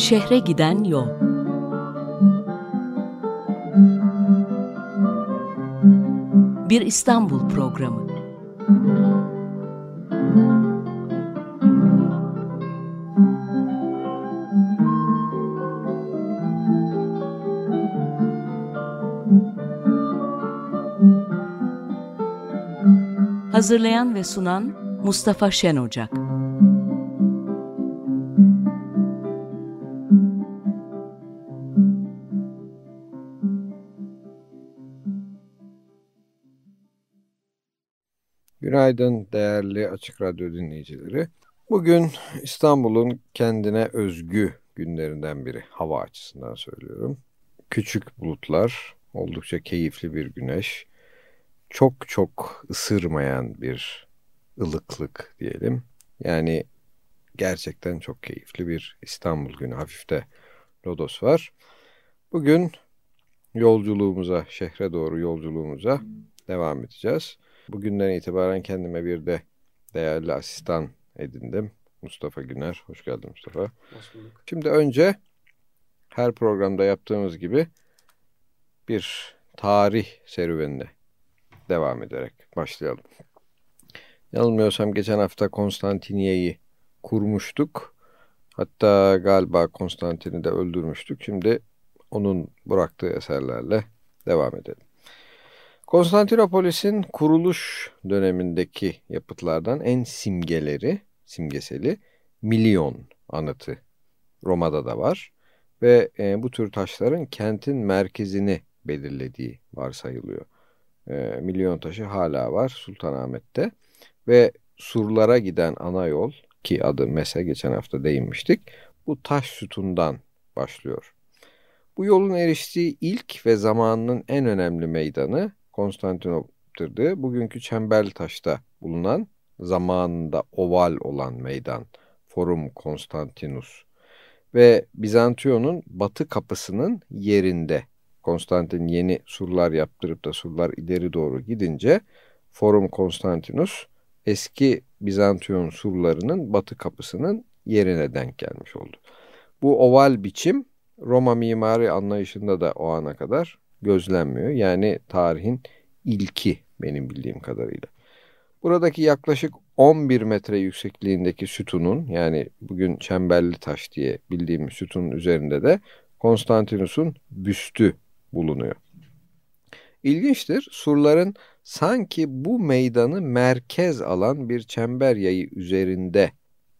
Şehre giden yol. Bir İstanbul programı. Hazırlayan ve sunan Mustafa Şen Ocak. Günaydın değerli Açık Radyo dinleyicileri. Bugün İstanbul'un kendine özgü günlerinden biri hava açısından söylüyorum. Küçük bulutlar, oldukça keyifli bir güneş, çok çok ısırmayan bir ılıklık diyelim. Yani gerçekten çok keyifli bir İstanbul günü. Hafifte lodos var. Bugün yolculuğumuza, şehre doğru yolculuğumuza devam edeceğiz. Bugünden itibaren kendime bir de değerli asistan edindim. Mustafa Güner. Hoş geldin Mustafa. Hoş bulduk. Şimdi önce her programda yaptığımız gibi bir tarih serüvenine devam ederek başlayalım. Yanılmıyorsam geçen hafta Konstantiniye'yi kurmuştuk. Hatta galiba Konstantin'i de öldürmüştük. Şimdi onun bıraktığı eserlerle devam edelim. Konstantinopolis'in kuruluş dönemindeki yapıtlardan en simgeleri, simgeseli milyon anıtı Roma'da da var. Ve e, bu tür taşların kentin merkezini belirlediği varsayılıyor. E, milyon taşı hala var Sultanahmet'te ve surlara giden ana yol ki adı Mese geçen hafta değinmiştik. Bu taş sütundan başlıyor. Bu yolun eriştiği ilk ve zamanının en önemli meydanı Konstantinop'tırdı. Bugünkü Çemberli Taş'ta bulunan zamanında oval olan meydan Forum Konstantinus ve Bizantiyon'un batı kapısının yerinde Konstantin yeni surlar yaptırıp da surlar ileri doğru gidince Forum Konstantinus eski Bizantiyon surlarının batı kapısının yerine denk gelmiş oldu. Bu oval biçim Roma mimari anlayışında da o ana kadar gözlenmiyor. Yani tarihin ilki benim bildiğim kadarıyla. Buradaki yaklaşık 11 metre yüksekliğindeki sütunun yani bugün çemberli taş diye bildiğimiz sütunun üzerinde de Konstantinus'un büstü bulunuyor. İlginçtir surların sanki bu meydanı merkez alan bir çember yayı üzerinde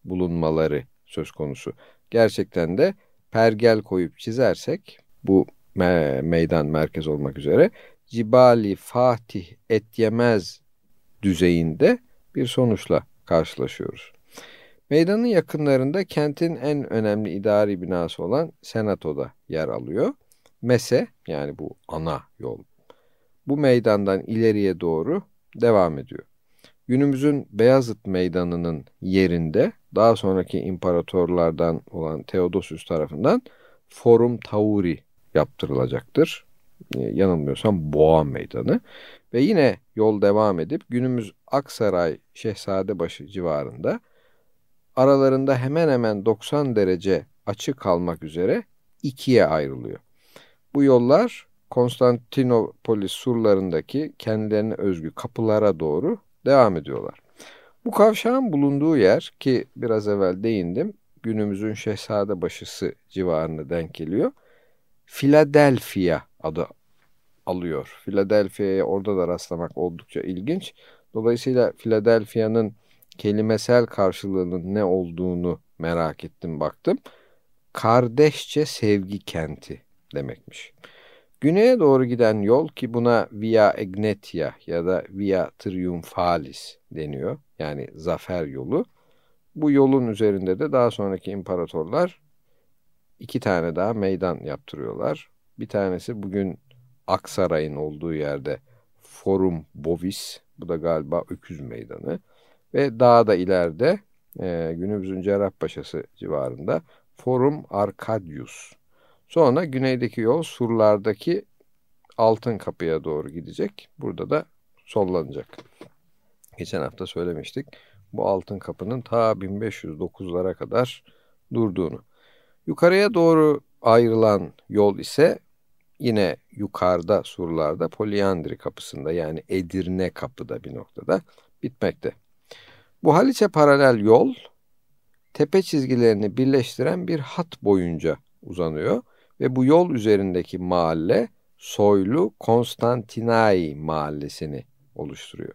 bulunmaları söz konusu. Gerçekten de pergel koyup çizersek bu me meydan merkez olmak üzere Cibali Fatih et yemez düzeyinde bir sonuçla karşılaşıyoruz. Meydanın yakınlarında kentin en önemli idari binası olan Senato'da yer alıyor. Mese yani bu ana yol bu meydandan ileriye doğru devam ediyor. Günümüzün Beyazıt Meydanı'nın yerinde daha sonraki imparatorlardan olan Theodosius tarafından Forum Tauri yaptırılacaktır. Ee, yanılmıyorsam Boğa Meydanı. Ve yine yol devam edip günümüz Aksaray Şehzadebaşı civarında aralarında hemen hemen 90 derece açı kalmak üzere ikiye ayrılıyor. Bu yollar Konstantinopolis surlarındaki kendilerine özgü kapılara doğru devam ediyorlar. Bu kavşağın bulunduğu yer ki biraz evvel değindim günümüzün Şehzadebaşısı civarına denk geliyor. Philadelphia adı alıyor. Philadelphia'ya orada da rastlamak oldukça ilginç. Dolayısıyla Philadelphia'nın kelimesel karşılığının ne olduğunu merak ettim baktım. Kardeşçe sevgi kenti demekmiş. Güneye doğru giden yol ki buna Via Egnetia ya da Via Triumphalis deniyor. Yani zafer yolu. Bu yolun üzerinde de daha sonraki imparatorlar iki tane daha meydan yaptırıyorlar. Bir tanesi bugün Aksaray'ın olduğu yerde Forum Bovis. Bu da galiba Öküz Meydanı. Ve daha da ileride e, günümüzün Cerrahpaşası civarında Forum Arkadius. Sonra güneydeki yol surlardaki altın kapıya doğru gidecek. Burada da sollanacak. Geçen hafta söylemiştik. Bu altın kapının ta 1509'lara kadar durduğunu. Yukarıya doğru ayrılan yol ise yine yukarıda surlarda Poliandri kapısında yani Edirne kapıda bir noktada bitmekte. Bu Haliç'e paralel yol tepe çizgilerini birleştiren bir hat boyunca uzanıyor ve bu yol üzerindeki mahalle soylu Konstantinai mahallesini oluşturuyor.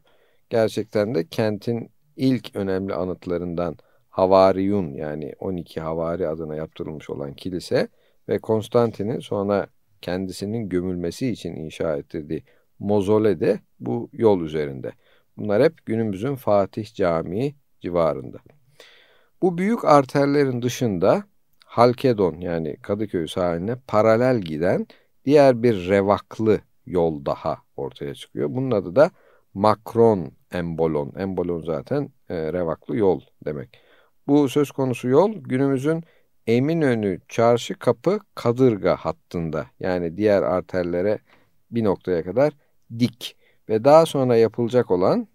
Gerçekten de kentin ilk önemli anıtlarından Havariyun yani 12 Havari adına yaptırılmış olan kilise ve Konstantin'in sonra kendisinin gömülmesi için inşa ettirdiği mozole de bu yol üzerinde. Bunlar hep günümüzün Fatih Camii civarında. Bu büyük arterlerin dışında Halkedon yani Kadıköy sahiline paralel giden diğer bir revaklı yol daha ortaya çıkıyor. Bunun adı da Makron Embolon. Embolon zaten e, revaklı yol demek. Bu söz konusu yol günümüzün Eminönü Çarşı Kapı Kadırga hattında yani diğer arterlere bir noktaya kadar dik ve daha sonra yapılacak olan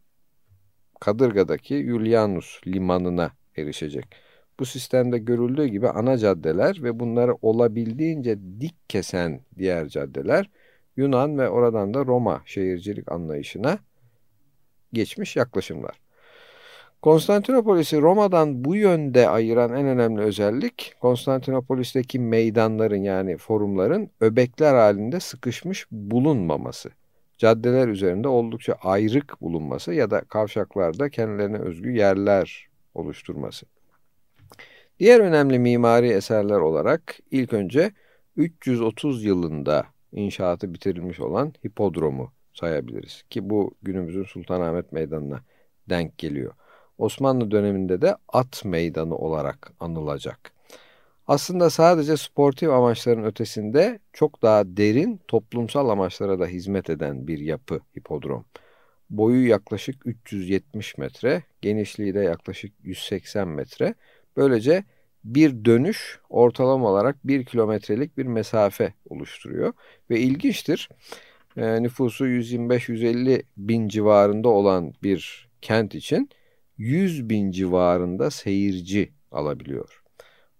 Kadırga'daki Julianus limanına erişecek. Bu sistemde görüldüğü gibi ana caddeler ve bunları olabildiğince dik kesen diğer caddeler Yunan ve oradan da Roma şehircilik anlayışına geçmiş yaklaşımlar. Konstantinopolis'i Roma'dan bu yönde ayıran en önemli özellik Konstantinopolis'teki meydanların yani forumların öbekler halinde sıkışmış bulunmaması. Caddeler üzerinde oldukça ayrık bulunması ya da kavşaklarda kendilerine özgü yerler oluşturması. Diğer önemli mimari eserler olarak ilk önce 330 yılında inşaatı bitirilmiş olan hipodromu sayabiliriz. Ki bu günümüzün Sultanahmet Meydanı'na denk geliyor. Osmanlı döneminde de at meydanı olarak anılacak. Aslında sadece sportif amaçların ötesinde çok daha derin toplumsal amaçlara da hizmet eden bir yapı hipodrom. Boyu yaklaşık 370 metre, genişliği de yaklaşık 180 metre. Böylece bir dönüş ortalama olarak 1 kilometrelik bir mesafe oluşturuyor. Ve ilginçtir, e, nüfusu 125-150 bin civarında olan bir kent için 100 bin civarında seyirci alabiliyor.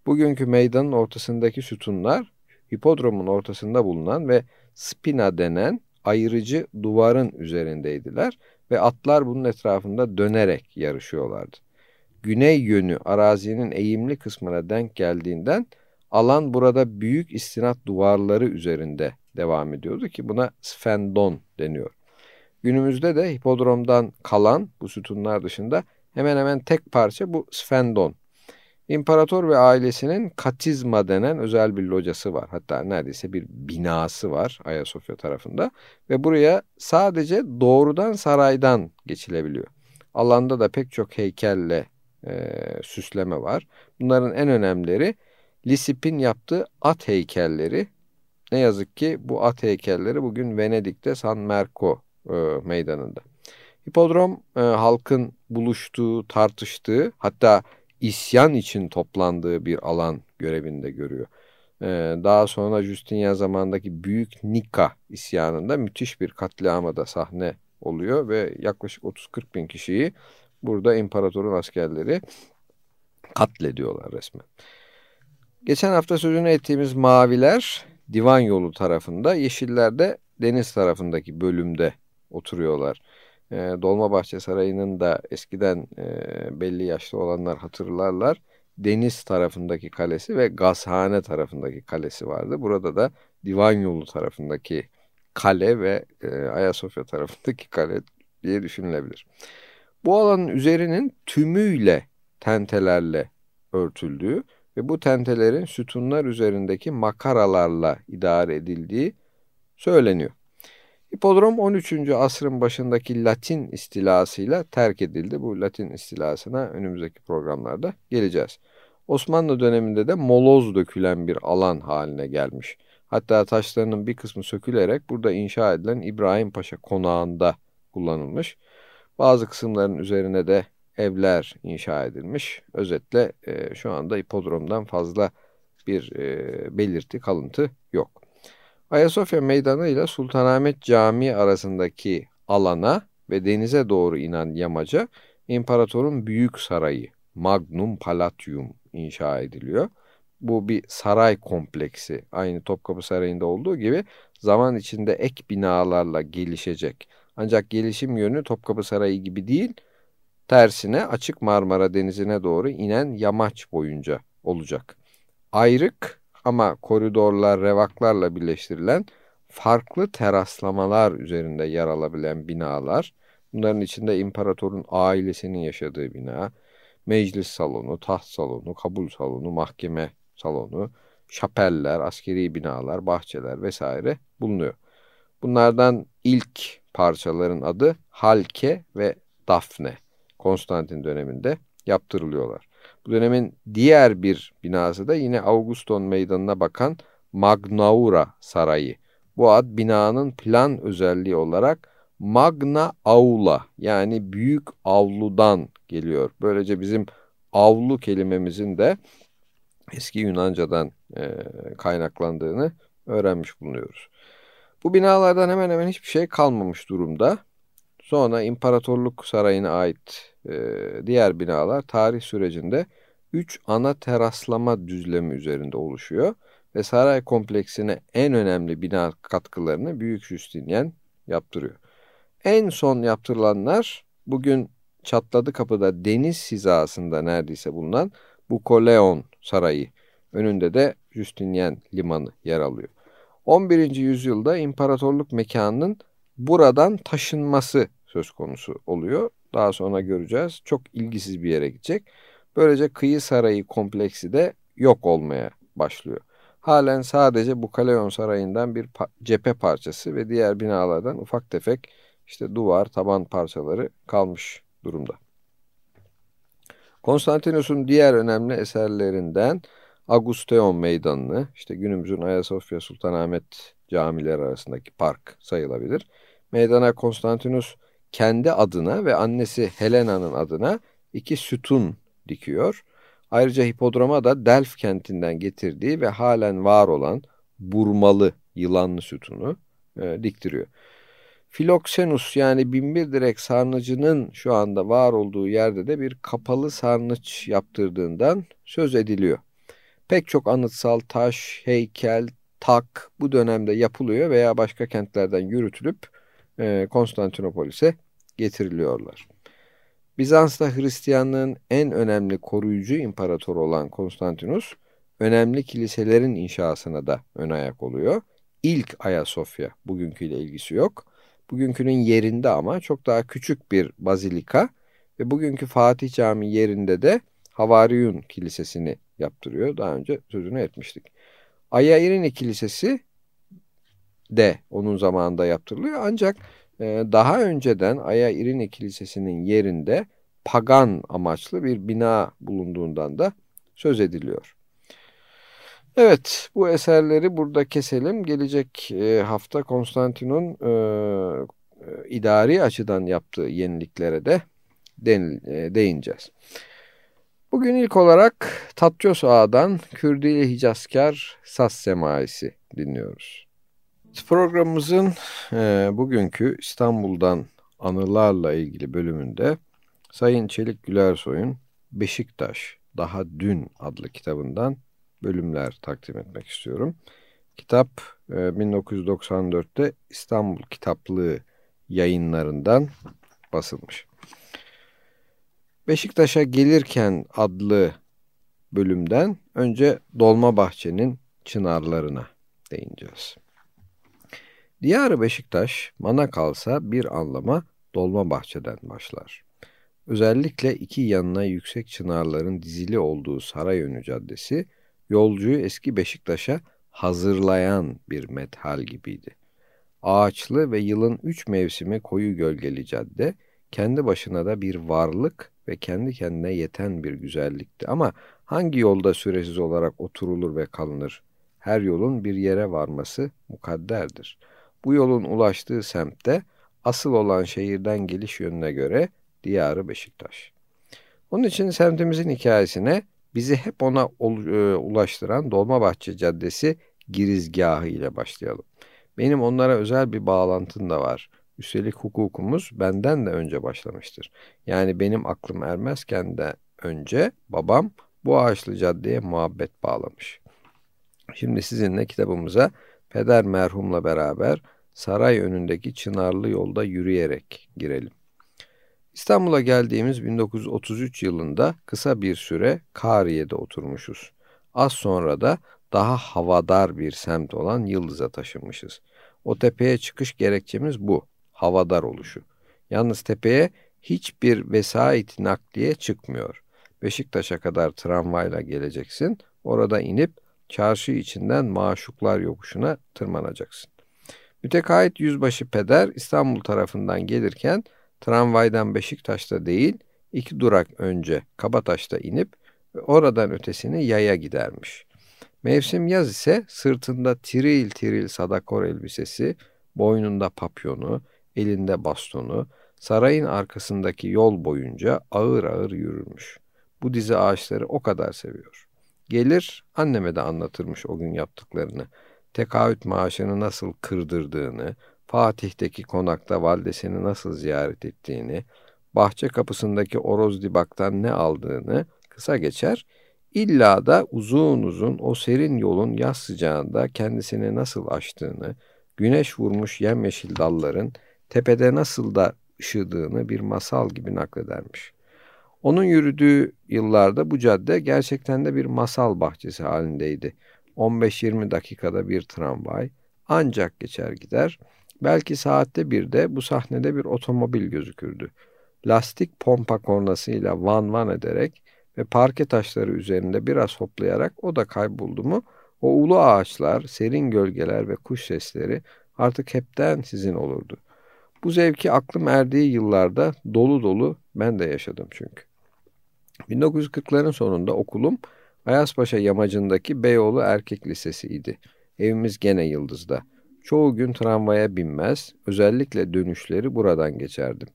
Bugünkü meydanın ortasındaki sütunlar hipodromun ortasında bulunan ve spina denen ayırıcı duvarın üzerindeydiler ve atlar bunun etrafında dönerek yarışıyorlardı. Güney yönü arazinin eğimli kısmına denk geldiğinden alan burada büyük istinat duvarları üzerinde devam ediyordu ki buna sfendon deniyor. Günümüzde de hipodromdan kalan bu sütunlar dışında hemen hemen tek parça bu sfendon. İmparator ve ailesinin katizma denen özel bir locası var. Hatta neredeyse bir binası var Ayasofya tarafında. Ve buraya sadece doğrudan saraydan geçilebiliyor. Alanda da pek çok heykelle e, süsleme var. Bunların en önemlileri Lisip'in yaptığı at heykelleri. Ne yazık ki bu at heykelleri bugün Venedik'te San Marco e, meydanında. Hipodrom e, halkın buluştuğu, tartıştığı hatta isyan için toplandığı bir alan görevinde görüyor. E, daha sonra Justinian zamandaki Büyük Nika isyanında müthiş bir katliama da sahne oluyor ve yaklaşık 30-40 bin kişiyi burada imparatorun askerleri katlediyorlar resmen. Geçen hafta sözünü ettiğimiz maviler divan yolu tarafında, yeşiller de deniz tarafındaki bölümde oturuyorlar. E, Dolmabahçe Sarayı'nın da eskiden e, belli yaşlı olanlar hatırlarlar. Deniz tarafındaki kalesi ve gazhane tarafındaki kalesi vardı. Burada da divan yolu tarafındaki kale ve e, Ayasofya tarafındaki kale diye düşünülebilir. Bu alanın üzerinin tümüyle tentelerle örtüldüğü ve bu tentelerin sütunlar üzerindeki makaralarla idare edildiği söyleniyor. Hipodrom 13. asrın başındaki Latin istilasıyla terk edildi. Bu Latin istilasına önümüzdeki programlarda geleceğiz. Osmanlı döneminde de moloz dökülen bir alan haline gelmiş. Hatta taşlarının bir kısmı sökülerek burada inşa edilen İbrahim Paşa konağında kullanılmış. Bazı kısımların üzerine de evler inşa edilmiş. Özetle e, şu anda hipodromdan fazla bir e, belirti, kalıntı yok. Ayasofya Meydanı ile Sultanahmet Camii arasındaki alana ve denize doğru inen yamaca imparatorun büyük sarayı Magnum Palatium inşa ediliyor. bu bir saray kompleksi. Aynı Topkapı Sarayı'nda olduğu gibi zaman içinde ek binalarla gelişecek. Ancak gelişim yönü Topkapı Sarayı gibi değil, tersine açık Marmara Denizi'ne doğru inen yamaç boyunca olacak. Ayrık ama koridorlar, revaklarla birleştirilen farklı teraslamalar üzerinde yer alabilen binalar, bunların içinde imparatorun ailesinin yaşadığı bina, meclis salonu, taht salonu, kabul salonu, mahkeme salonu, şapeller, askeri binalar, bahçeler vesaire bulunuyor. Bunlardan ilk parçaların adı Halke ve Dafne. Konstantin döneminde yaptırılıyorlar. Bu dönemin diğer bir binası da yine Auguston meydanına bakan Magnaura Sarayı. Bu ad binanın plan özelliği olarak Magna Aula yani büyük avludan geliyor. Böylece bizim avlu kelimemizin de eski Yunanca'dan e, kaynaklandığını öğrenmiş bulunuyoruz. Bu binalardan hemen hemen hiçbir şey kalmamış durumda. Sonra İmparatorluk Sarayı'na ait diğer binalar tarih sürecinde 3 ana teraslama düzlemi üzerinde oluşuyor ve saray kompleksine en önemli bina katkılarını Büyük Justinian yaptırıyor. En son yaptırılanlar bugün Çatladı Kapı'da deniz hizasında neredeyse bulunan Bukoleon Sarayı. Önünde de Justinian Limanı yer alıyor. 11. yüzyılda imparatorluk mekanının buradan taşınması söz konusu oluyor. Daha sonra göreceğiz. Çok ilgisiz bir yere gidecek. Böylece kıyı sarayı kompleksi de yok olmaya başlıyor. Halen sadece bu Kaleon Sarayı'ndan bir pa cephe parçası ve diğer binalardan ufak tefek işte duvar, taban parçaları kalmış durumda. Konstantinus'un diğer önemli eserlerinden Augusteon Meydanı'nı, işte günümüzün Ayasofya Sultanahmet camileri arasındaki park sayılabilir. Meydana Konstantinus kendi adına ve annesi Helena'nın adına iki sütun dikiyor. Ayrıca hipodroma da Delf kentinden getirdiği ve halen var olan burmalı yılanlı sütunu e, diktiriyor. Filoksenus yani binbir direk sarnıcının şu anda var olduğu yerde de bir kapalı sarnıç yaptırdığından söz ediliyor. Pek çok anıtsal taş, heykel, tak bu dönemde yapılıyor veya başka kentlerden yürütülüp e, Konstantinopolis'e getiriliyorlar. Bizans'ta Hristiyanlığın en önemli koruyucu imparatoru olan Konstantinus, önemli kiliselerin inşasına da ön ayak oluyor. İlk Ayasofya, bugünküyle ilgisi yok. Bugünkünün yerinde ama çok daha küçük bir bazilika ve bugünkü Fatih Camii yerinde de Havariyun Kilisesi'ni yaptırıyor. Daha önce sözünü etmiştik. Aya Kilisesi de onun zamanında yaptırılıyor. Ancak e, daha önceden Aya İrini Kilisesi'nin yerinde pagan amaçlı bir bina bulunduğundan da söz ediliyor. Evet, bu eserleri burada keselim. Gelecek e, hafta Konstantin'un e, e, idari açıdan yaptığı yeniliklere de den, e, değineceğiz. Bugün ilk olarak Tatços Ağa'dan Kürdili Hicazkar Saz Semaisi dinliyoruz. Programımızın e, bugünkü İstanbul'dan anılarla ilgili bölümünde Sayın Çelik Gülersoy'un Beşiktaş Daha Dün adlı kitabından bölümler takdim etmek istiyorum. Kitap 1994'te e, İstanbul Kitaplığı yayınlarından basılmış. Beşiktaş'a gelirken adlı bölümden önce Dolmabahçe'nin çınarlarına değineceğiz. Diyarı Beşiktaş bana kalsa bir anlama Dolmabahçe'den başlar. Özellikle iki yanına yüksek çınarların dizili olduğu saray önü caddesi yolcuyu eski Beşiktaş'a hazırlayan bir methal gibiydi. Ağaçlı ve yılın üç mevsimi koyu gölgeli cadde, kendi başına da bir varlık ve kendi kendine yeten bir güzellikti. Ama hangi yolda süresiz olarak oturulur ve kalınır? Her yolun bir yere varması mukadderdir. Bu yolun ulaştığı semtte asıl olan şehirden geliş yönüne göre diyarı Beşiktaş. Onun için semtimizin hikayesine bizi hep ona e, ulaştıran Dolmabahçe Caddesi girizgahı ile başlayalım. Benim onlara özel bir bağlantım da var. Üstelik hukukumuz benden de önce başlamıştır. Yani benim aklım ermezken de önce babam bu ağaçlı caddeye muhabbet bağlamış. Şimdi sizinle kitabımıza peder merhumla beraber saray önündeki çınarlı yolda yürüyerek girelim. İstanbul'a geldiğimiz 1933 yılında kısa bir süre Kariye'de oturmuşuz. Az sonra da daha havadar bir semt olan Yıldız'a taşınmışız. O tepeye çıkış gerekçemiz bu, havadar oluşu. Yalnız tepeye hiçbir vesait nakliye çıkmıyor. Beşiktaş'a kadar tramvayla geleceksin, orada inip çarşı içinden Maşuklar yokuşuna tırmanacaksın. Mütekahit yüzbaşı peder İstanbul tarafından gelirken tramvaydan Beşiktaş'ta değil, iki durak önce Kabataş'ta inip oradan ötesini yaya gidermiş. Mevsim yaz ise sırtında tiril tiril sadakor elbisesi, boynunda papyonu, elinde bastonu, sarayın arkasındaki yol boyunca ağır ağır yürürmüş. Bu dizi ağaçları o kadar seviyor. Gelir anneme de anlatırmış o gün yaptıklarını. Tekaüt maaşını nasıl kırdırdığını, Fatih'teki konakta validesini nasıl ziyaret ettiğini, bahçe kapısındaki oroz dibaktan ne aldığını kısa geçer, illa da uzun uzun o serin yolun yaz sıcağında kendisini nasıl açtığını, güneş vurmuş yemyeşil dalların tepede nasıl da ışıdığını bir masal gibi nakledermiş. Onun yürüdüğü yıllarda bu cadde gerçekten de bir masal bahçesi halindeydi. 15-20 dakikada bir tramvay ancak geçer gider. Belki saatte bir de bu sahnede bir otomobil gözükürdü. Lastik pompa kornasıyla van van ederek ve parke taşları üzerinde biraz hoplayarak o da kayboldu mu o ulu ağaçlar, serin gölgeler ve kuş sesleri artık hepten sizin olurdu. Bu zevki aklım erdiği yıllarda dolu dolu ben de yaşadım çünkü. 1940'ların sonunda okulum Ayaspaşa yamacındaki Beyoğlu Erkek Lisesi idi. Evimiz gene Yıldız'da. Çoğu gün tramvaya binmez, özellikle dönüşleri buradan geçerdim.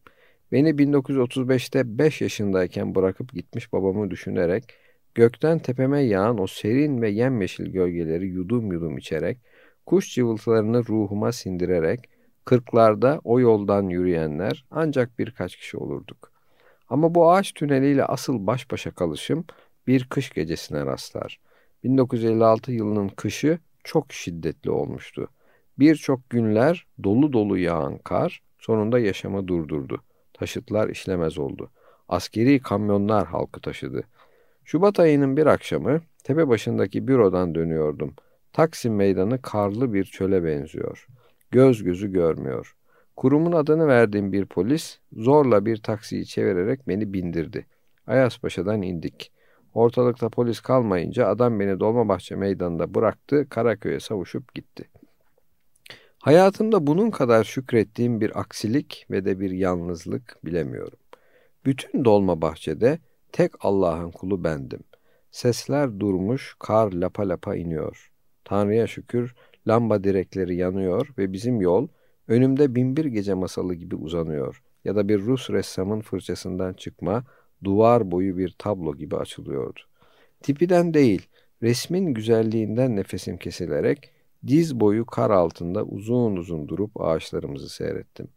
Beni 1935'te 5 yaşındayken bırakıp gitmiş babamı düşünerek, gökten tepeme yağan o serin ve yemyeşil gölgeleri yudum yudum içerek, kuş cıvıltılarını ruhuma sindirerek, kırklarda o yoldan yürüyenler ancak birkaç kişi olurduk. Ama bu ağaç tüneliyle asıl baş başa kalışım bir kış gecesine rastlar. 1956 yılının kışı çok şiddetli olmuştu. Birçok günler dolu dolu yağan kar sonunda yaşamı durdurdu. Taşıtlar işlemez oldu. Askeri kamyonlar halkı taşıdı. Şubat ayının bir akşamı tepe başındaki bürodan dönüyordum. Taksim meydanı karlı bir çöle benziyor. Göz gözü görmüyor. Kurumun adını verdiğim bir polis zorla bir taksiyi çevirerek beni bindirdi. Ayaspaşa'dan indik. Ortalıkta polis kalmayınca adam beni Dolmabahçe meydanında bıraktı, Karaköy'e savuşup gitti. Hayatımda bunun kadar şükrettiğim bir aksilik ve de bir yalnızlık bilemiyorum. Bütün Dolmabahçe'de tek Allah'ın kulu bendim. Sesler durmuş, kar lapa lapa iniyor. Tanrı'ya şükür lamba direkleri yanıyor ve bizim yol önümde binbir gece masalı gibi uzanıyor ya da bir Rus ressamın fırçasından çıkma duvar boyu bir tablo gibi açılıyordu. Tipiden değil, resmin güzelliğinden nefesim kesilerek diz boyu kar altında uzun uzun durup ağaçlarımızı seyrettim.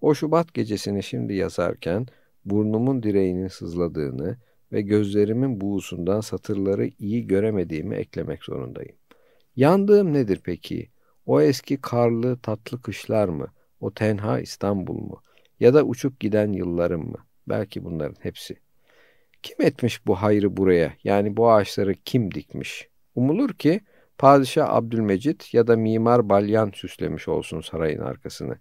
O Şubat gecesini şimdi yazarken burnumun direğinin sızladığını ve gözlerimin buğusundan satırları iyi göremediğimi eklemek zorundayım. Yandığım nedir peki? O eski karlı tatlı kışlar mı? O tenha İstanbul mu? Ya da uçup giden yıllarım mı? Belki bunların hepsi. Kim etmiş bu hayrı buraya? Yani bu ağaçları kim dikmiş? Umulur ki Padişah Abdülmecit ya da Mimar Balyan süslemiş olsun sarayın arkasını.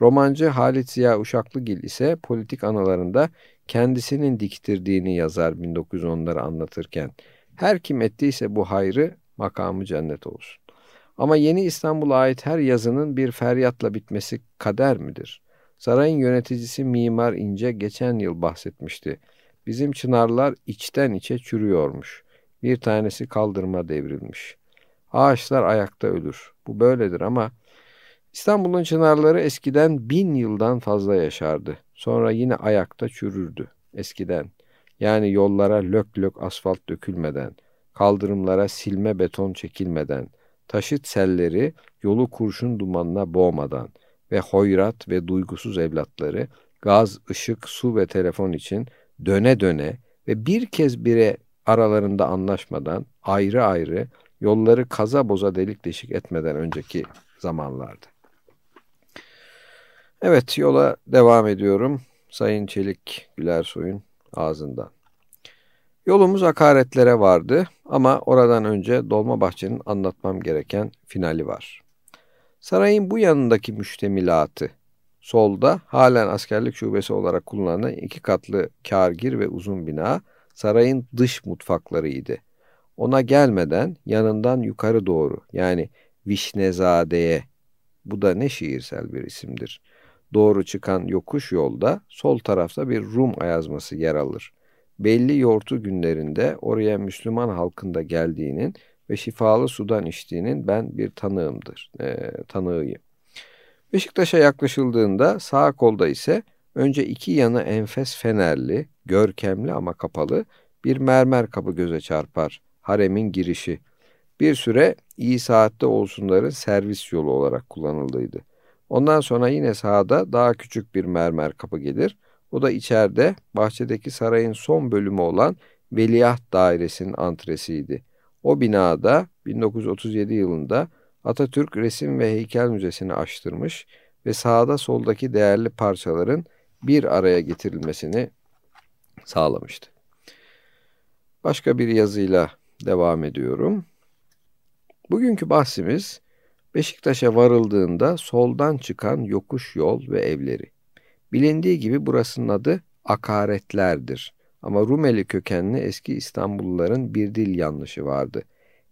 Romancı Halit Ziya Uşaklıgil ise politik anılarında kendisinin diktirdiğini yazar 1910'ları anlatırken. Her kim ettiyse bu hayrı makamı cennet olsun. Ama yeni İstanbul'a ait her yazının bir feryatla bitmesi kader midir? Sarayın yöneticisi Mimar İnce geçen yıl bahsetmişti. Bizim çınarlar içten içe çürüyormuş. Bir tanesi kaldırma devrilmiş. Ağaçlar ayakta ölür. Bu böyledir ama İstanbul'un çınarları eskiden bin yıldan fazla yaşardı. Sonra yine ayakta çürürdü. Eskiden. Yani yollara lök lök asfalt dökülmeden, kaldırımlara silme beton çekilmeden, taşıt selleri yolu kurşun dumanına boğmadan ve hoyrat ve duygusuz evlatları gaz, ışık, su ve telefon için döne döne ve bir kez bire aralarında anlaşmadan ayrı ayrı yolları kaza boza delik deşik etmeden önceki zamanlardı. Evet yola devam ediyorum. Sayın Çelik Gülersoy'un ağzından. Yolumuz hakaretlere vardı ama oradan önce Dolmabahçe'nin anlatmam gereken finali var. Sarayın bu yanındaki müştemilatı, solda halen askerlik şubesi olarak kullanılan iki katlı kargir ve uzun bina sarayın dış mutfaklarıydı. Ona gelmeden yanından yukarı doğru yani Vişnezade'ye, bu da ne şiirsel bir isimdir, doğru çıkan yokuş yolda sol tarafta bir Rum ayazması yer alır. Belli yortu günlerinde oraya Müslüman halkında geldiğinin ve şifalı sudan içtiğinin ben bir tanığımdır, e, tanığıyım. Beşiktaş'a yaklaşıldığında sağ kolda ise önce iki yanı enfes fenerli, görkemli ama kapalı bir mermer kapı göze çarpar. Haremin girişi. Bir süre iyi saatte olsunların servis yolu olarak kullanıldıydı. Ondan sonra yine sağda daha küçük bir mermer kapı gelir. O da içeride bahçedeki sarayın son bölümü olan Veliaht Dairesi'nin antresiydi. O binada 1937 yılında Atatürk Resim ve Heykel Müzesi'ni açtırmış ve sağda soldaki değerli parçaların bir araya getirilmesini sağlamıştı. Başka bir yazıyla devam ediyorum. Bugünkü bahsimiz Beşiktaş'a varıldığında soldan çıkan yokuş yol ve evleri. Bilindiği gibi burasının adı Akaretlerdir. Ama Rumeli kökenli eski İstanbulluların bir dil yanlışı vardı.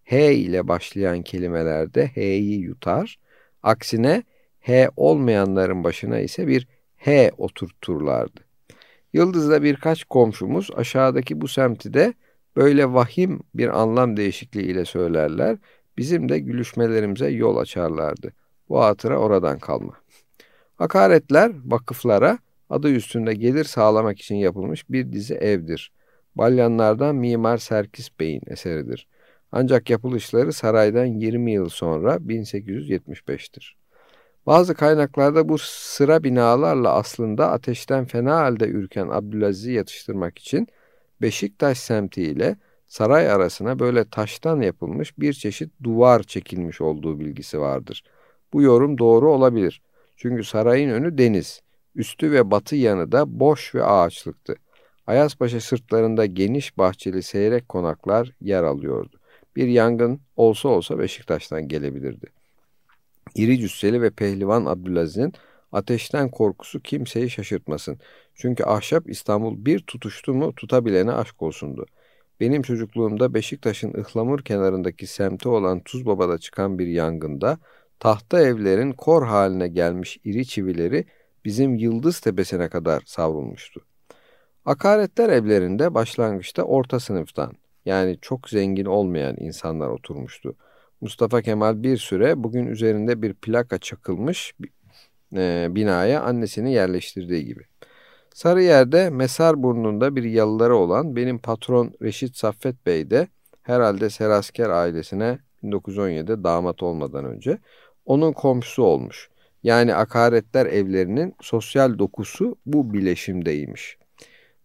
H ile başlayan kelimelerde H'yi yutar. Aksine H olmayanların başına ise bir H oturturlardı. Yıldız'da birkaç komşumuz aşağıdaki bu semti de böyle vahim bir anlam değişikliği ile söylerler. Bizim de gülüşmelerimize yol açarlardı. Bu hatıra oradan kalma. Hakaretler vakıflara adı üstünde gelir sağlamak için yapılmış bir dizi evdir. Balyanlardan Mimar Serkis Bey'in eseridir. Ancak yapılışları saraydan 20 yıl sonra 1875'tir. Bazı kaynaklarda bu sıra binalarla aslında ateşten fena halde ürken Abdülaziz'i yatıştırmak için Beşiktaş semti ile saray arasına böyle taştan yapılmış bir çeşit duvar çekilmiş olduğu bilgisi vardır. Bu yorum doğru olabilir. Çünkü sarayın önü deniz, üstü ve batı yanı da boş ve ağaçlıktı. Ayazpaşa sırtlarında geniş bahçeli seyrek konaklar yer alıyordu. Bir yangın olsa olsa Beşiktaş'tan gelebilirdi. İri cüsseli ve pehlivan Abdülaziz'in ateşten korkusu kimseyi şaşırtmasın. Çünkü ahşap İstanbul bir tutuştu mu tutabilene aşk olsundu. Benim çocukluğumda Beşiktaş'ın ıhlamur kenarındaki semti olan Tuzbaba'da çıkan bir yangında tahta evlerin kor haline gelmiş iri çivileri bizim Yıldız Tepesi'ne kadar savrulmuştu. Akaretler evlerinde başlangıçta orta sınıftan yani çok zengin olmayan insanlar oturmuştu. Mustafa Kemal bir süre bugün üzerinde bir plaka çakılmış e, binaya annesini yerleştirdiği gibi. Sarıyer'de Mesar burnunda bir yalıları olan benim patron Reşit Saffet Bey de herhalde Serasker ailesine 1917'de damat olmadan önce onun komşusu olmuş. Yani akaretler evlerinin sosyal dokusu bu bileşimdeymiş.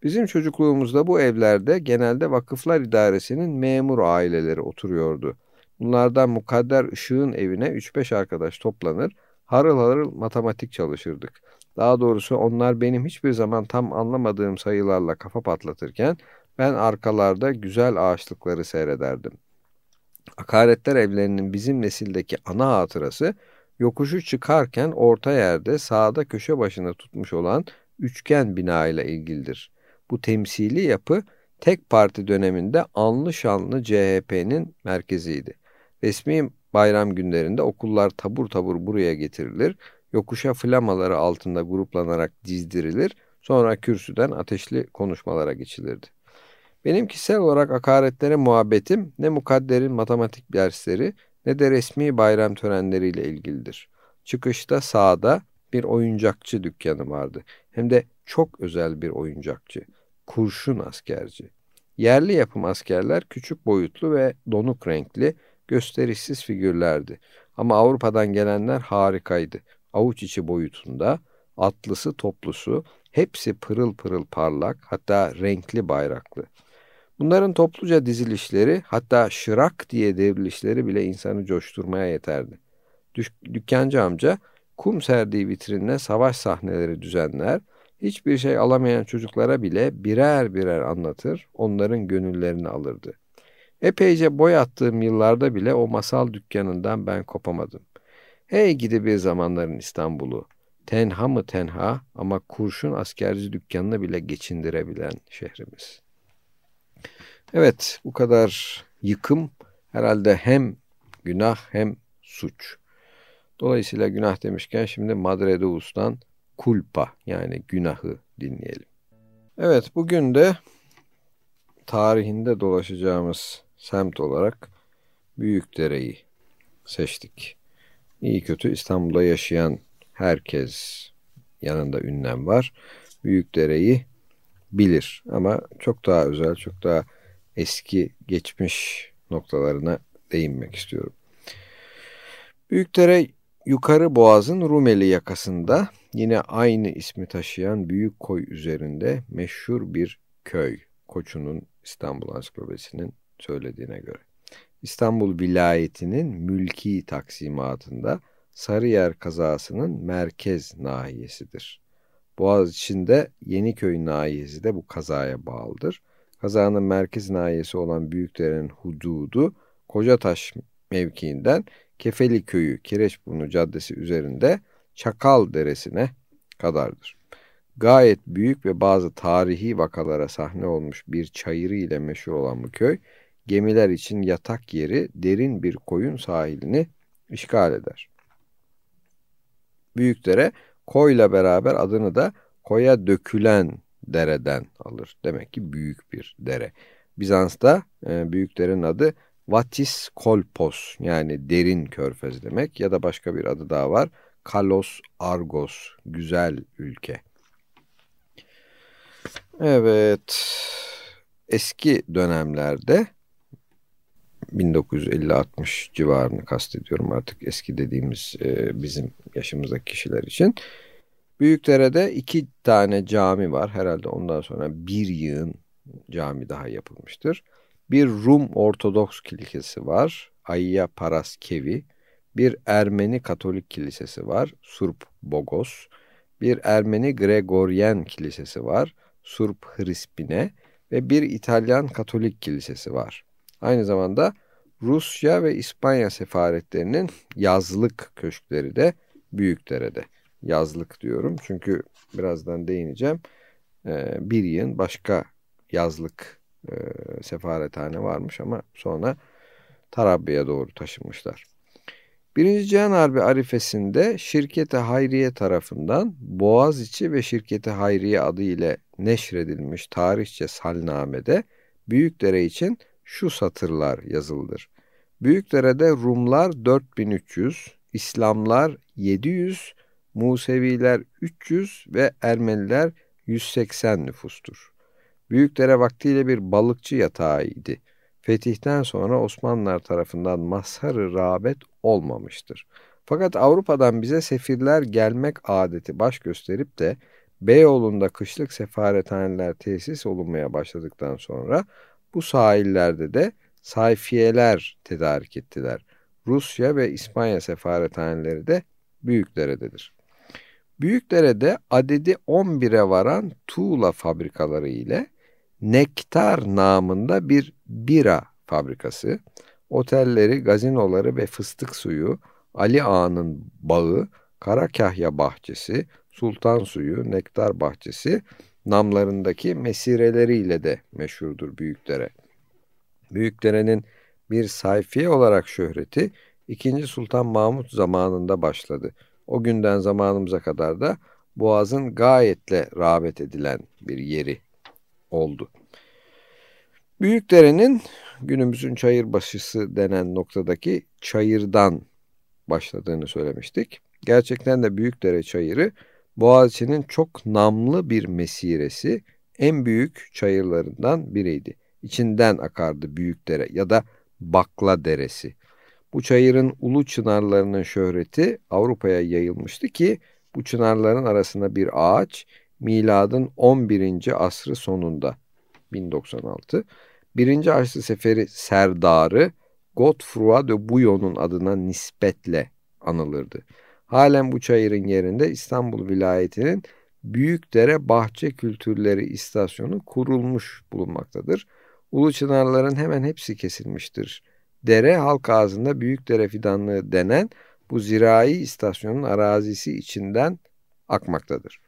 Bizim çocukluğumuzda bu evlerde genelde vakıflar idaresinin memur aileleri oturuyordu. Bunlardan mukadder ışığın evine 3-5 arkadaş toplanır, harıl harıl matematik çalışırdık. Daha doğrusu onlar benim hiçbir zaman tam anlamadığım sayılarla kafa patlatırken ben arkalarda güzel ağaçlıkları seyrederdim. Akaretler evlerinin bizim nesildeki ana hatırası yokuşu çıkarken orta yerde sağda köşe başına tutmuş olan üçgen bina ile ilgilidir. Bu temsili yapı tek parti döneminde anlı şanlı CHP'nin merkeziydi. Resmi bayram günlerinde okullar tabur tabur buraya getirilir, yokuşa flamaları altında gruplanarak dizdirilir, sonra kürsüden ateşli konuşmalara geçilirdi. Benim kişisel olarak hakaretlere muhabbetim ne mukadderin matematik dersleri ne de resmi bayram törenleriyle ilgilidir. Çıkışta sağda bir oyuncakçı dükkanı vardı. Hem de çok özel bir oyuncakçı. Kurşun askerci. Yerli yapım askerler küçük boyutlu ve donuk renkli, gösterişsiz figürlerdi. Ama Avrupa'dan gelenler harikaydı. Avuç içi boyutunda, atlısı toplusu, hepsi pırıl pırıl parlak, hatta renkli bayraklı. Bunların topluca dizilişleri hatta şırak diye devrilişleri bile insanı coşturmaya yeterdi. Dük dükkancı amca kum serdiği vitrinine savaş sahneleri düzenler, hiçbir şey alamayan çocuklara bile birer birer anlatır, onların gönüllerini alırdı. Epeyce boy attığım yıllarda bile o masal dükkanından ben kopamadım. Hey gidi bir zamanların İstanbul'u. Tenha mı tenha ama kurşun askerci dükkanını bile geçindirebilen şehrimiz. Evet bu kadar yıkım herhalde hem günah hem suç. Dolayısıyla günah demişken şimdi Madre Deus'tan kulpa yani günahı dinleyelim. Evet bugün de tarihinde dolaşacağımız semt olarak Büyükdere'yi seçtik. İyi kötü İstanbul'da yaşayan herkes yanında ünlem var. Büyükdere'yi bilir ama çok daha özel, çok daha eski geçmiş noktalarına değinmek istiyorum. Büyükdere yukarı boğazın Rumeli yakasında yine aynı ismi taşıyan büyük koy üzerinde meşhur bir köy. Koçu'nun İstanbul Ansiklopedisi'nin söylediğine göre. İstanbul vilayetinin mülki taksimatında Sarıyer kazasının merkez nahiyesidir. Boğaz içinde Yeniköy nahiyesi de bu kazaya bağlıdır. Kazanın merkez nahiyesi olan Büyükdere'nin hududu Kocataş mevkiinden Kefeli Köyü Kireçburnu Caddesi üzerinde Çakal Deresi'ne kadardır. Gayet büyük ve bazı tarihi vakalara sahne olmuş bir çayırı ile meşhur olan bu köy, gemiler için yatak yeri derin bir koyun sahilini işgal eder. Büyükdere koyla beraber adını da koya dökülen dereden alır. Demek ki büyük bir dere. Bizans'ta e, büyüklerin adı Vatis Kolpos yani derin körfez demek ya da başka bir adı daha var. Kalos Argos güzel ülke. Evet eski dönemlerde 1950-60 civarını kastediyorum artık eski dediğimiz e, bizim yaşımızdaki kişiler için. Büyükdere'de iki tane cami var. Herhalde ondan sonra bir yığın cami daha yapılmıştır. Bir Rum Ortodoks Kilisesi var. Ayya Paraskevi. Bir Ermeni Katolik Kilisesi var. Surp Bogos. Bir Ermeni Gregoryen Kilisesi var. Surp Hrispine. Ve bir İtalyan Katolik Kilisesi var. Aynı zamanda Rusya ve İspanya sefaretlerinin yazlık köşkleri de Büyükdere'de. Yazlık diyorum çünkü birazdan değineceğim. Ee, bir yığın başka yazlık e, sefarethane varmış ama sonra Tarabya'ya doğru taşınmışlar. Birinci Cihan Harbi arifesinde Şirketi Hayriye tarafından Boğaziçi ve Şirketi Hayriye adı ile neşredilmiş tarihçe salnamede Büyükdere için şu satırlar yazıldır. Büyükdere'de Rumlar 4300, İslamlar 700, Museviler 300 ve Ermeniler 180 nüfustur. Büyükdere vaktiyle bir balıkçı yatağıydı. Fetihten sonra Osmanlılar tarafından mazhar rağbet olmamıştır. Fakat Avrupa'dan bize sefirler gelmek adeti baş gösterip de Beyoğlu'nda kışlık sefarethaneler tesis olunmaya başladıktan sonra bu sahillerde de sayfiyeler tedarik ettiler. Rusya ve İspanya sefarethaneleri de Büyükdere'dedir. Büyükdere'de adedi 11'e varan tuğla fabrikaları ile Nektar namında bir bira fabrikası, otelleri, gazinoları ve fıstık suyu, Ali Ağa'nın bağı, Karakahya bahçesi, Sultan suyu, Nektar bahçesi namlarındaki mesireleriyle de meşhurdur Büyükdere. Büyükdere'nin bir sayfiye olarak şöhreti 2. Sultan Mahmut zamanında başladı. O günden zamanımıza kadar da Boğaz'ın gayetle rağbet edilen bir yeri oldu. Büyükdere'nin günümüzün çayırbaşısı denen noktadaki çayırdan başladığını söylemiştik. Gerçekten de Büyükdere çayırı Boğaziçi'nin çok namlı bir mesiresi, en büyük çayırlarından biriydi. İçinden akardı Büyükdere ya da Bakla Deresi. Bu çayırın ulu çınarlarının şöhreti Avrupa'ya yayılmıştı ki bu çınarların arasında bir ağaç miladın 11. asrı sonunda 1096 Birinci Haçlı Seferi Serdarı Godefroy de Bouillon'un adına nispetle anılırdı. Halen bu çayırın yerinde İstanbul vilayetinin Büyükdere Bahçe Kültürleri İstasyonu kurulmuş bulunmaktadır. Ulu çınarların hemen hepsi kesilmiştir. Dere halk ağzında Büyükdere fidanlığı denen bu zirai istasyonun arazisi içinden akmaktadır.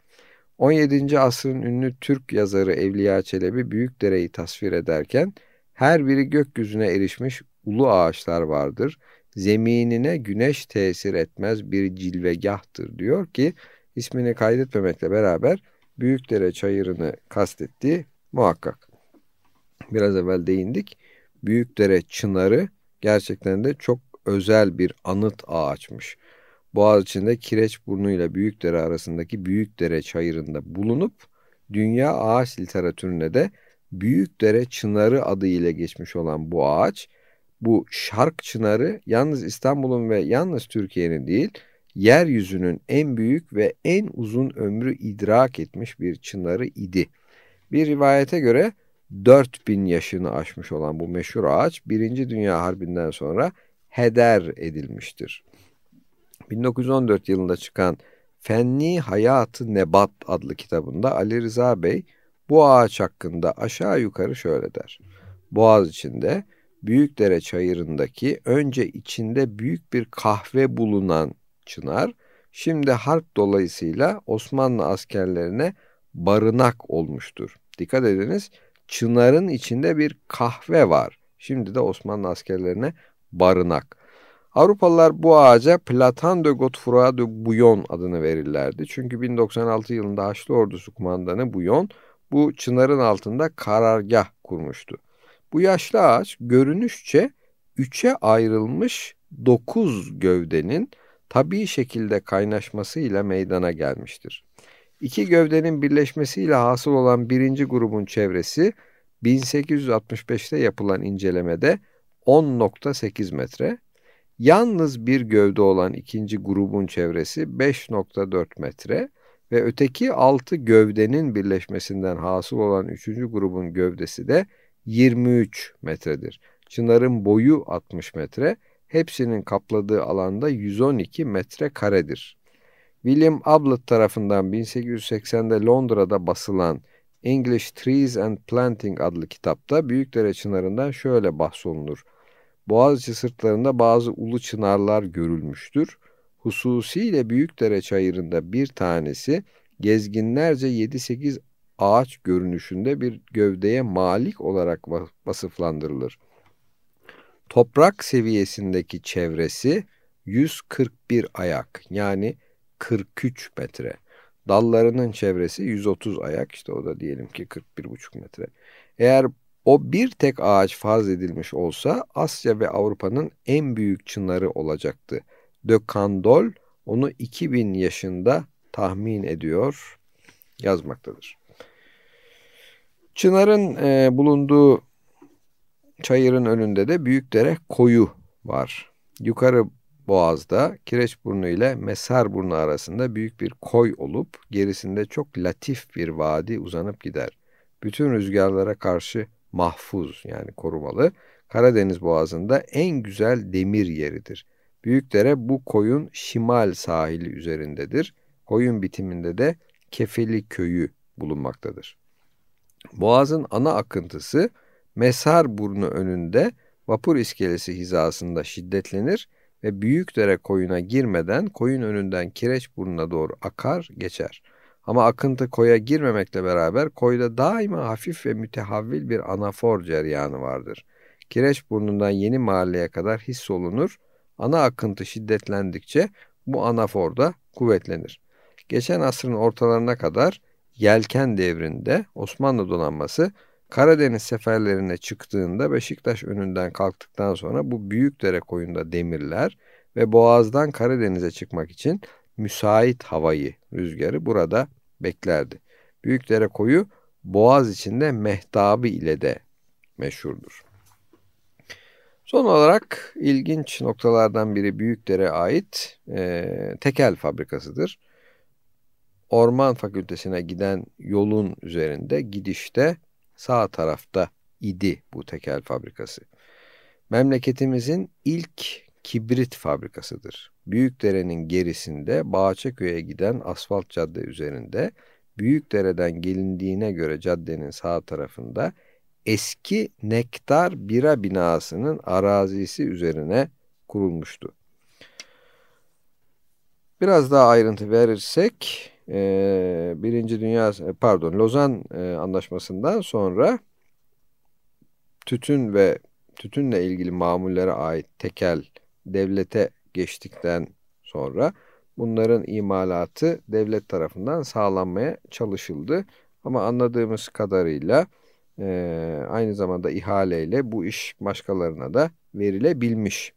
17. asrın ünlü Türk yazarı Evliya Çelebi Büyükdere'yi tasvir ederken her biri gökyüzüne erişmiş ulu ağaçlar vardır. Zeminine güneş tesir etmez bir cilvegahtır diyor ki ismini kaydetmemekle beraber Büyükdere çayırını kastettiği muhakkak. Biraz evvel değindik. Büyükdere çınarı gerçekten de çok özel bir anıt ağaçmış. Boğaziçi'nde Kireçburnu ile Büyükdere arasındaki Büyükdere çayırında bulunup dünya ağaç literatürüne de Büyükdere çınarı adı ile geçmiş olan bu ağaç, bu şark çınarı yalnız İstanbul'un ve yalnız Türkiye'nin değil, yeryüzünün en büyük ve en uzun ömrü idrak etmiş bir çınarı idi. Bir rivayete göre 4000 yaşını aşmış olan bu meşhur ağaç 1. Dünya Harbi'nden sonra heder edilmiştir. 1914 yılında çıkan Fenni Hayatı Nebat adlı kitabında Ali Rıza Bey bu ağaç hakkında aşağı yukarı şöyle der. Boğaz içinde Büyükdere çayırındaki önce içinde büyük bir kahve bulunan çınar, şimdi harp dolayısıyla Osmanlı askerlerine barınak olmuştur. Dikkat ediniz, çınarın içinde bir kahve var. Şimdi de Osmanlı askerlerine barınak. Avrupalılar bu ağaca Platan de Godefroy de Bouillon adını verirlerdi. Çünkü 1096 yılında Haçlı ordusu kumandanı Bouillon bu çınarın altında karargah kurmuştu. Bu yaşlı ağaç görünüşçe üçe ayrılmış dokuz gövdenin tabii şekilde kaynaşmasıyla meydana gelmiştir. İki gövdenin birleşmesiyle hasıl olan birinci grubun çevresi 1865'te yapılan incelemede 10.8 metre, yalnız bir gövde olan ikinci grubun çevresi 5.4 metre ve öteki altı gövdenin birleşmesinden hasıl olan üçüncü grubun gövdesi de 23 metredir. Çınarın boyu 60 metre, hepsinin kapladığı alanda 112 metre karedir. William Ablett tarafından 1880'de Londra'da basılan English Trees and Planting adlı kitapta Büyükdere çınarından şöyle bahsolunur. Boğaziçi sırtlarında bazı ulu çınarlar görülmüştür. Hususiyle Büyükdere çayırında bir tanesi gezginlerce 7-8 ağaç görünüşünde bir gövdeye malik olarak vasıflandırılır. Toprak seviyesindeki çevresi 141 ayak yani 43 metre. Dallarının çevresi 130 ayak işte o da diyelim ki 41,5 metre. Eğer o bir tek ağaç farz edilmiş olsa Asya ve Avrupa'nın en büyük çınarı olacaktı. De Candolle onu 2000 yaşında tahmin ediyor yazmaktadır. Çınarın e, bulunduğu çayırın önünde de Büyükdere koyu var. Yukarı Boğaz'da Kireçburnu ile Mesarburnu arasında büyük bir koy olup gerisinde çok latif bir vadi uzanıp gider. Bütün rüzgarlara karşı mahfuz yani korumalı Karadeniz Boğazı'nda en güzel demir yeridir. Büyükdere bu koyun şimal sahili üzerindedir. Koyun bitiminde de Kefeli köyü bulunmaktadır. Boğazın ana akıntısı Mesarburnu önünde vapur iskelesi hizasında şiddetlenir Büyükdere koyuna girmeden koyun önünden kireç burnuna doğru akar geçer. Ama akıntı koya girmemekle beraber koyda daima hafif ve mütehavvil bir anafor ceryanı vardır. Kireç burnundan yeni mahalleye kadar hissolunur. Ana akıntı şiddetlendikçe bu anafor da kuvvetlenir. Geçen asrın ortalarına kadar yelken devrinde Osmanlı donanması Karadeniz seferlerine çıktığında Beşiktaş önünden kalktıktan sonra bu Büyükdere koyunda demirler ve Boğaz'dan Karadeniz'e çıkmak için müsait havayı, rüzgarı burada beklerdi. Büyükdere koyu Boğaz içinde mehtabı ile de meşhurdur. Son olarak ilginç noktalardan biri Büyükdere ait e, tekel fabrikasıdır. Orman Fakültesine giden yolun üzerinde gidişte sağ tarafta idi bu tekel fabrikası. Memleketimizin ilk kibrit fabrikasıdır. Büyükdere'nin gerisinde Bağçaköy'e giden asfalt cadde üzerinde Büyükdere'den gelindiğine göre caddenin sağ tarafında eski Nektar Bira binasının arazisi üzerine kurulmuştu. Biraz daha ayrıntı verirsek, e, Birinci Dünya, pardon Lozan e, Anlaşması'ndan sonra tütün ve tütünle ilgili mamullere ait tekel devlete geçtikten sonra bunların imalatı devlet tarafından sağlanmaya çalışıldı. Ama anladığımız kadarıyla e, aynı zamanda ihaleyle bu iş başkalarına da verilebilmiş.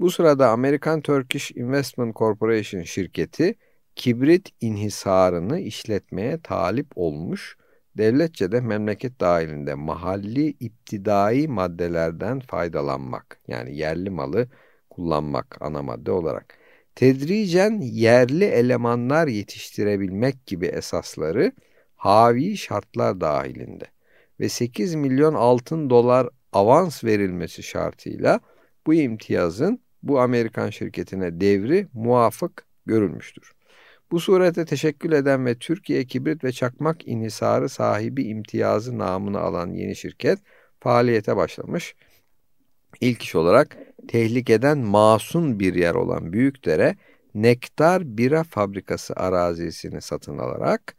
Bu sırada American Turkish Investment Corporation şirketi kibrit inhisarını işletmeye talip olmuş, devletçe de memleket dahilinde mahalli iptidai maddelerden faydalanmak yani yerli malı kullanmak ana madde olarak tedricen yerli elemanlar yetiştirebilmek gibi esasları havi şartlar dahilinde ve 8 milyon altın dolar avans verilmesi şartıyla bu imtiyazın bu Amerikan şirketine devri muafık görülmüştür. Bu surete teşekkül eden ve Türkiye kibrit ve çakmak inhisarı sahibi imtiyazı namını alan yeni şirket faaliyete başlamış. İlk iş olarak tehlikeden masum bir yer olan Büyükdere Nektar Bira Fabrikası arazisini satın alarak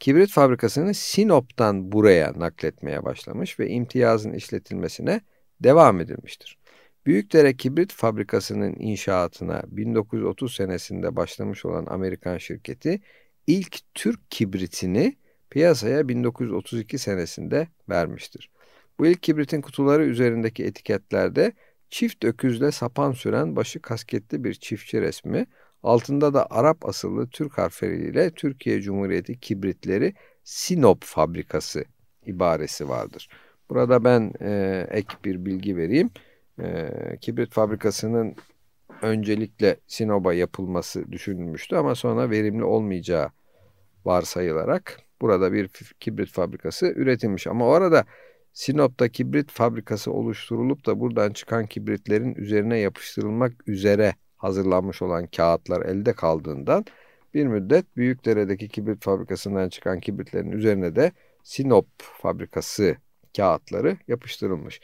kibrit fabrikasını Sinop'tan buraya nakletmeye başlamış ve imtiyazın işletilmesine devam edilmiştir. Büyükdere Kibrit Fabrikası'nın inşaatına 1930 senesinde başlamış olan Amerikan şirketi ilk Türk kibritini piyasaya 1932 senesinde vermiştir. Bu ilk kibritin kutuları üzerindeki etiketlerde çift öküzle sapan süren başı kasketli bir çiftçi resmi, altında da Arap asıllı Türk harfleriyle Türkiye Cumhuriyeti Kibritleri Sinop Fabrikası ibaresi vardır. Burada ben e, ek bir bilgi vereyim. E, kibrit fabrikasının öncelikle Sinop'a yapılması düşünülmüştü ama sonra verimli olmayacağı varsayılarak burada bir kibrit fabrikası üretilmiş. Ama o arada Sinop'ta kibrit fabrikası oluşturulup da buradan çıkan kibritlerin üzerine yapıştırılmak üzere hazırlanmış olan kağıtlar elde kaldığından bir müddet Büyükdere'deki kibrit fabrikasından çıkan kibritlerin üzerine de Sinop fabrikası kağıtları yapıştırılmış.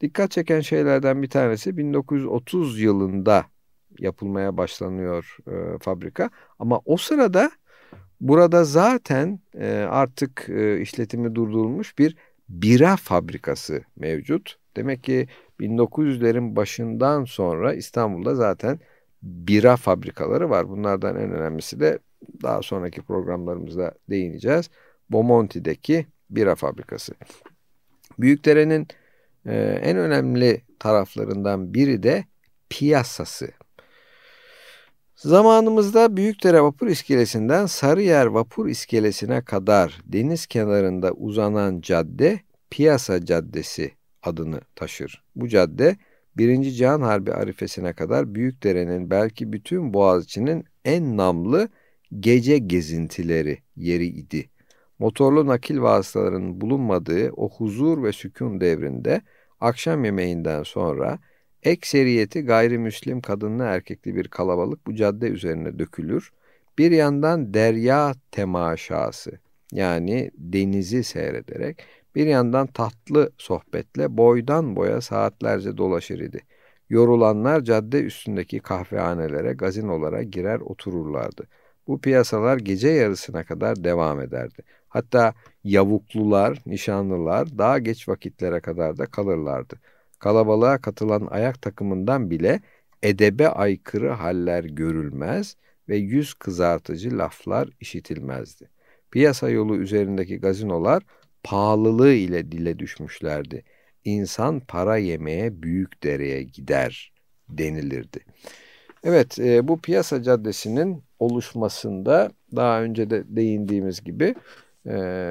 Dikkat çeken şeylerden bir tanesi 1930 yılında yapılmaya başlanıyor e, fabrika. Ama o sırada burada zaten e, artık e, işletimi durdurulmuş bir bira fabrikası mevcut. Demek ki 1900'lerin başından sonra İstanbul'da zaten bira fabrikaları var. Bunlardan en önemlisi de daha sonraki programlarımızda değineceğiz. Bomonti'deki bira fabrikası. Büyükdere'nin ee, en önemli taraflarından biri de piyasası. Zamanımızda Büyükdere Vapur İskelesi'nden Sarıyer Vapur İskelesi'ne kadar deniz kenarında uzanan cadde Piyasa Caddesi adını taşır. Bu cadde 1. Cihan Harbi arifesine kadar Büyükdere'nin belki bütün Boğaziçi'nin en namlı gece gezintileri yeri idi. Motorlu nakil vasıtalarının bulunmadığı o huzur ve sükun devrinde Akşam yemeğinden sonra ekseriyeti gayrimüslim kadınlı erkekli bir kalabalık bu cadde üzerine dökülür. Bir yandan derya temaşası yani denizi seyrederek bir yandan tatlı sohbetle boydan boya saatlerce dolaşır idi. Yorulanlar cadde üstündeki kahvehanelere, gazinolara girer otururlardı. Bu piyasalar gece yarısına kadar devam ederdi. Hatta yavuklular, nişanlılar daha geç vakitlere kadar da kalırlardı. Kalabalığa katılan ayak takımından bile edebe aykırı haller görülmez ve yüz kızartıcı laflar işitilmezdi. Piyasa yolu üzerindeki gazinolar pahalılığı ile dile düşmüşlerdi. İnsan para yemeye büyük dereye gider denilirdi. Evet e, bu piyasa caddesinin oluşmasında daha önce de değindiğimiz gibi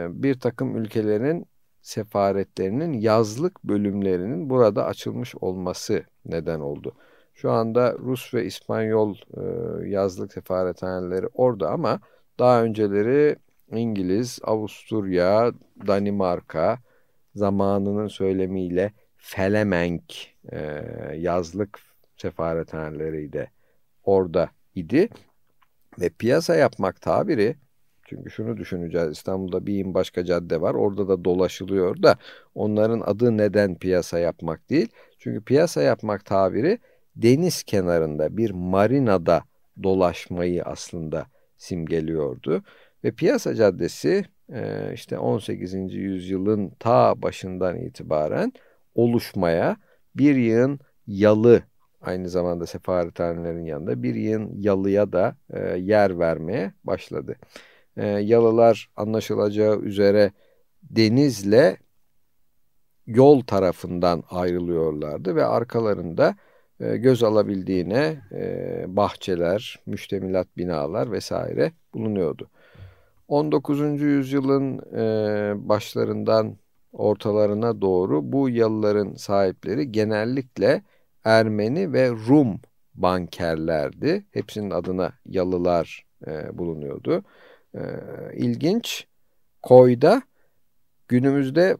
bir takım ülkelerin sefaretlerinin yazlık bölümlerinin burada açılmış olması neden oldu. Şu anda Rus ve İspanyol yazlık sefarethaneleri orada ama daha önceleri İngiliz, Avusturya, Danimarka, zamanının söylemiyle Felemenk yazlık sefarethaneleri de orada idi. Ve piyasa yapmak tabiri çünkü şunu düşüneceğiz İstanbul'da bir başka cadde var orada da dolaşılıyor da onların adı neden piyasa yapmak değil. Çünkü piyasa yapmak tabiri deniz kenarında bir marinada dolaşmayı aslında simgeliyordu. Ve piyasa caddesi e, işte 18. yüzyılın ta başından itibaren oluşmaya bir yığın yalı aynı zamanda sefarethanelerin yanında bir yığın yalıya da e, yer vermeye başladı. E, yalılar anlaşılacağı üzere denizle yol tarafından ayrılıyorlardı ve arkalarında e, göz alabildiğine e, bahçeler, müştemilat binalar vesaire bulunuyordu. 19. yüzyılın e, başlarından ortalarına doğru bu yalıların sahipleri genellikle Ermeni ve Rum bankerlerdi. Hepsinin adına yalılar e, bulunuyordu. E, ilginç, koyda günümüzde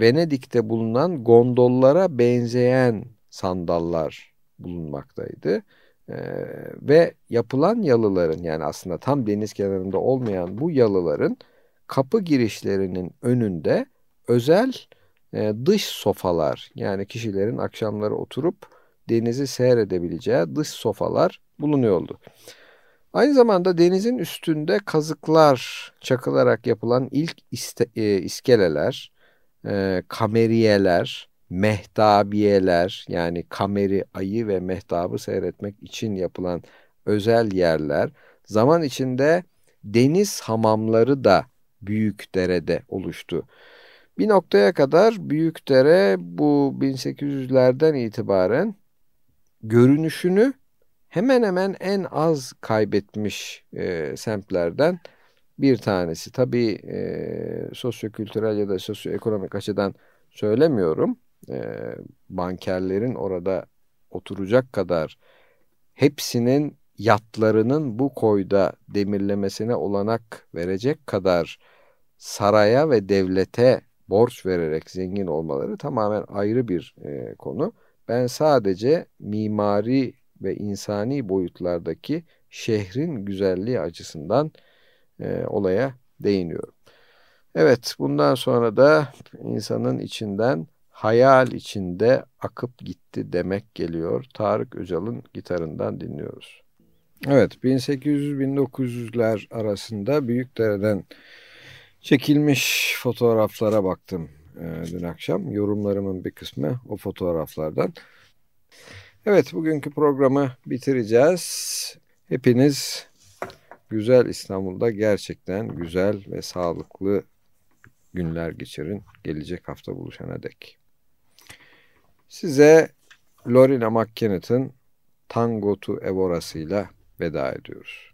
Venedik'te bulunan gondollara benzeyen sandallar bulunmaktaydı. Ee, ve yapılan yalıların yani aslında tam deniz kenarında olmayan bu yalıların kapı girişlerinin önünde özel e, dış sofalar yani kişilerin akşamları oturup denizi seyredebileceği dış sofalar bulunuyordu. Aynı zamanda denizin üstünde kazıklar çakılarak yapılan ilk iste, e, iskeleler, e, kameriyeler, mehtabiyeler yani kameri, ayı ve mehtabı seyretmek için yapılan özel yerler zaman içinde deniz hamamları da büyük derede oluştu. Bir noktaya kadar Büyükdere bu 1800'lerden itibaren görünüşünü hemen hemen en az kaybetmiş e, semtlerden bir tanesi. Tabii e, sosyokültürel ya da sosyoekonomik açıdan söylemiyorum. E, bankerlerin orada oturacak kadar hepsinin yatlarının bu koyda demirlemesine olanak verecek kadar saraya ve devlete borç vererek zengin olmaları tamamen ayrı bir e, konu. Ben sadece mimari ve insani boyutlardaki şehrin güzelliği açısından e, olaya değiniyorum. Evet bundan sonra da insanın içinden hayal içinde akıp gitti demek geliyor. Tarık Özal'ın gitarından dinliyoruz. Evet 1800-1900'ler arasında Büyükdere'den çekilmiş fotoğraflara baktım e, dün akşam. Yorumlarımın bir kısmı o fotoğraflardan. Evet bugünkü programı bitireceğiz. Hepiniz güzel İstanbul'da gerçekten güzel ve sağlıklı günler geçirin. Gelecek hafta buluşana dek. Size Lorena McKennett'ın Tango to Evora'sıyla veda ediyoruz.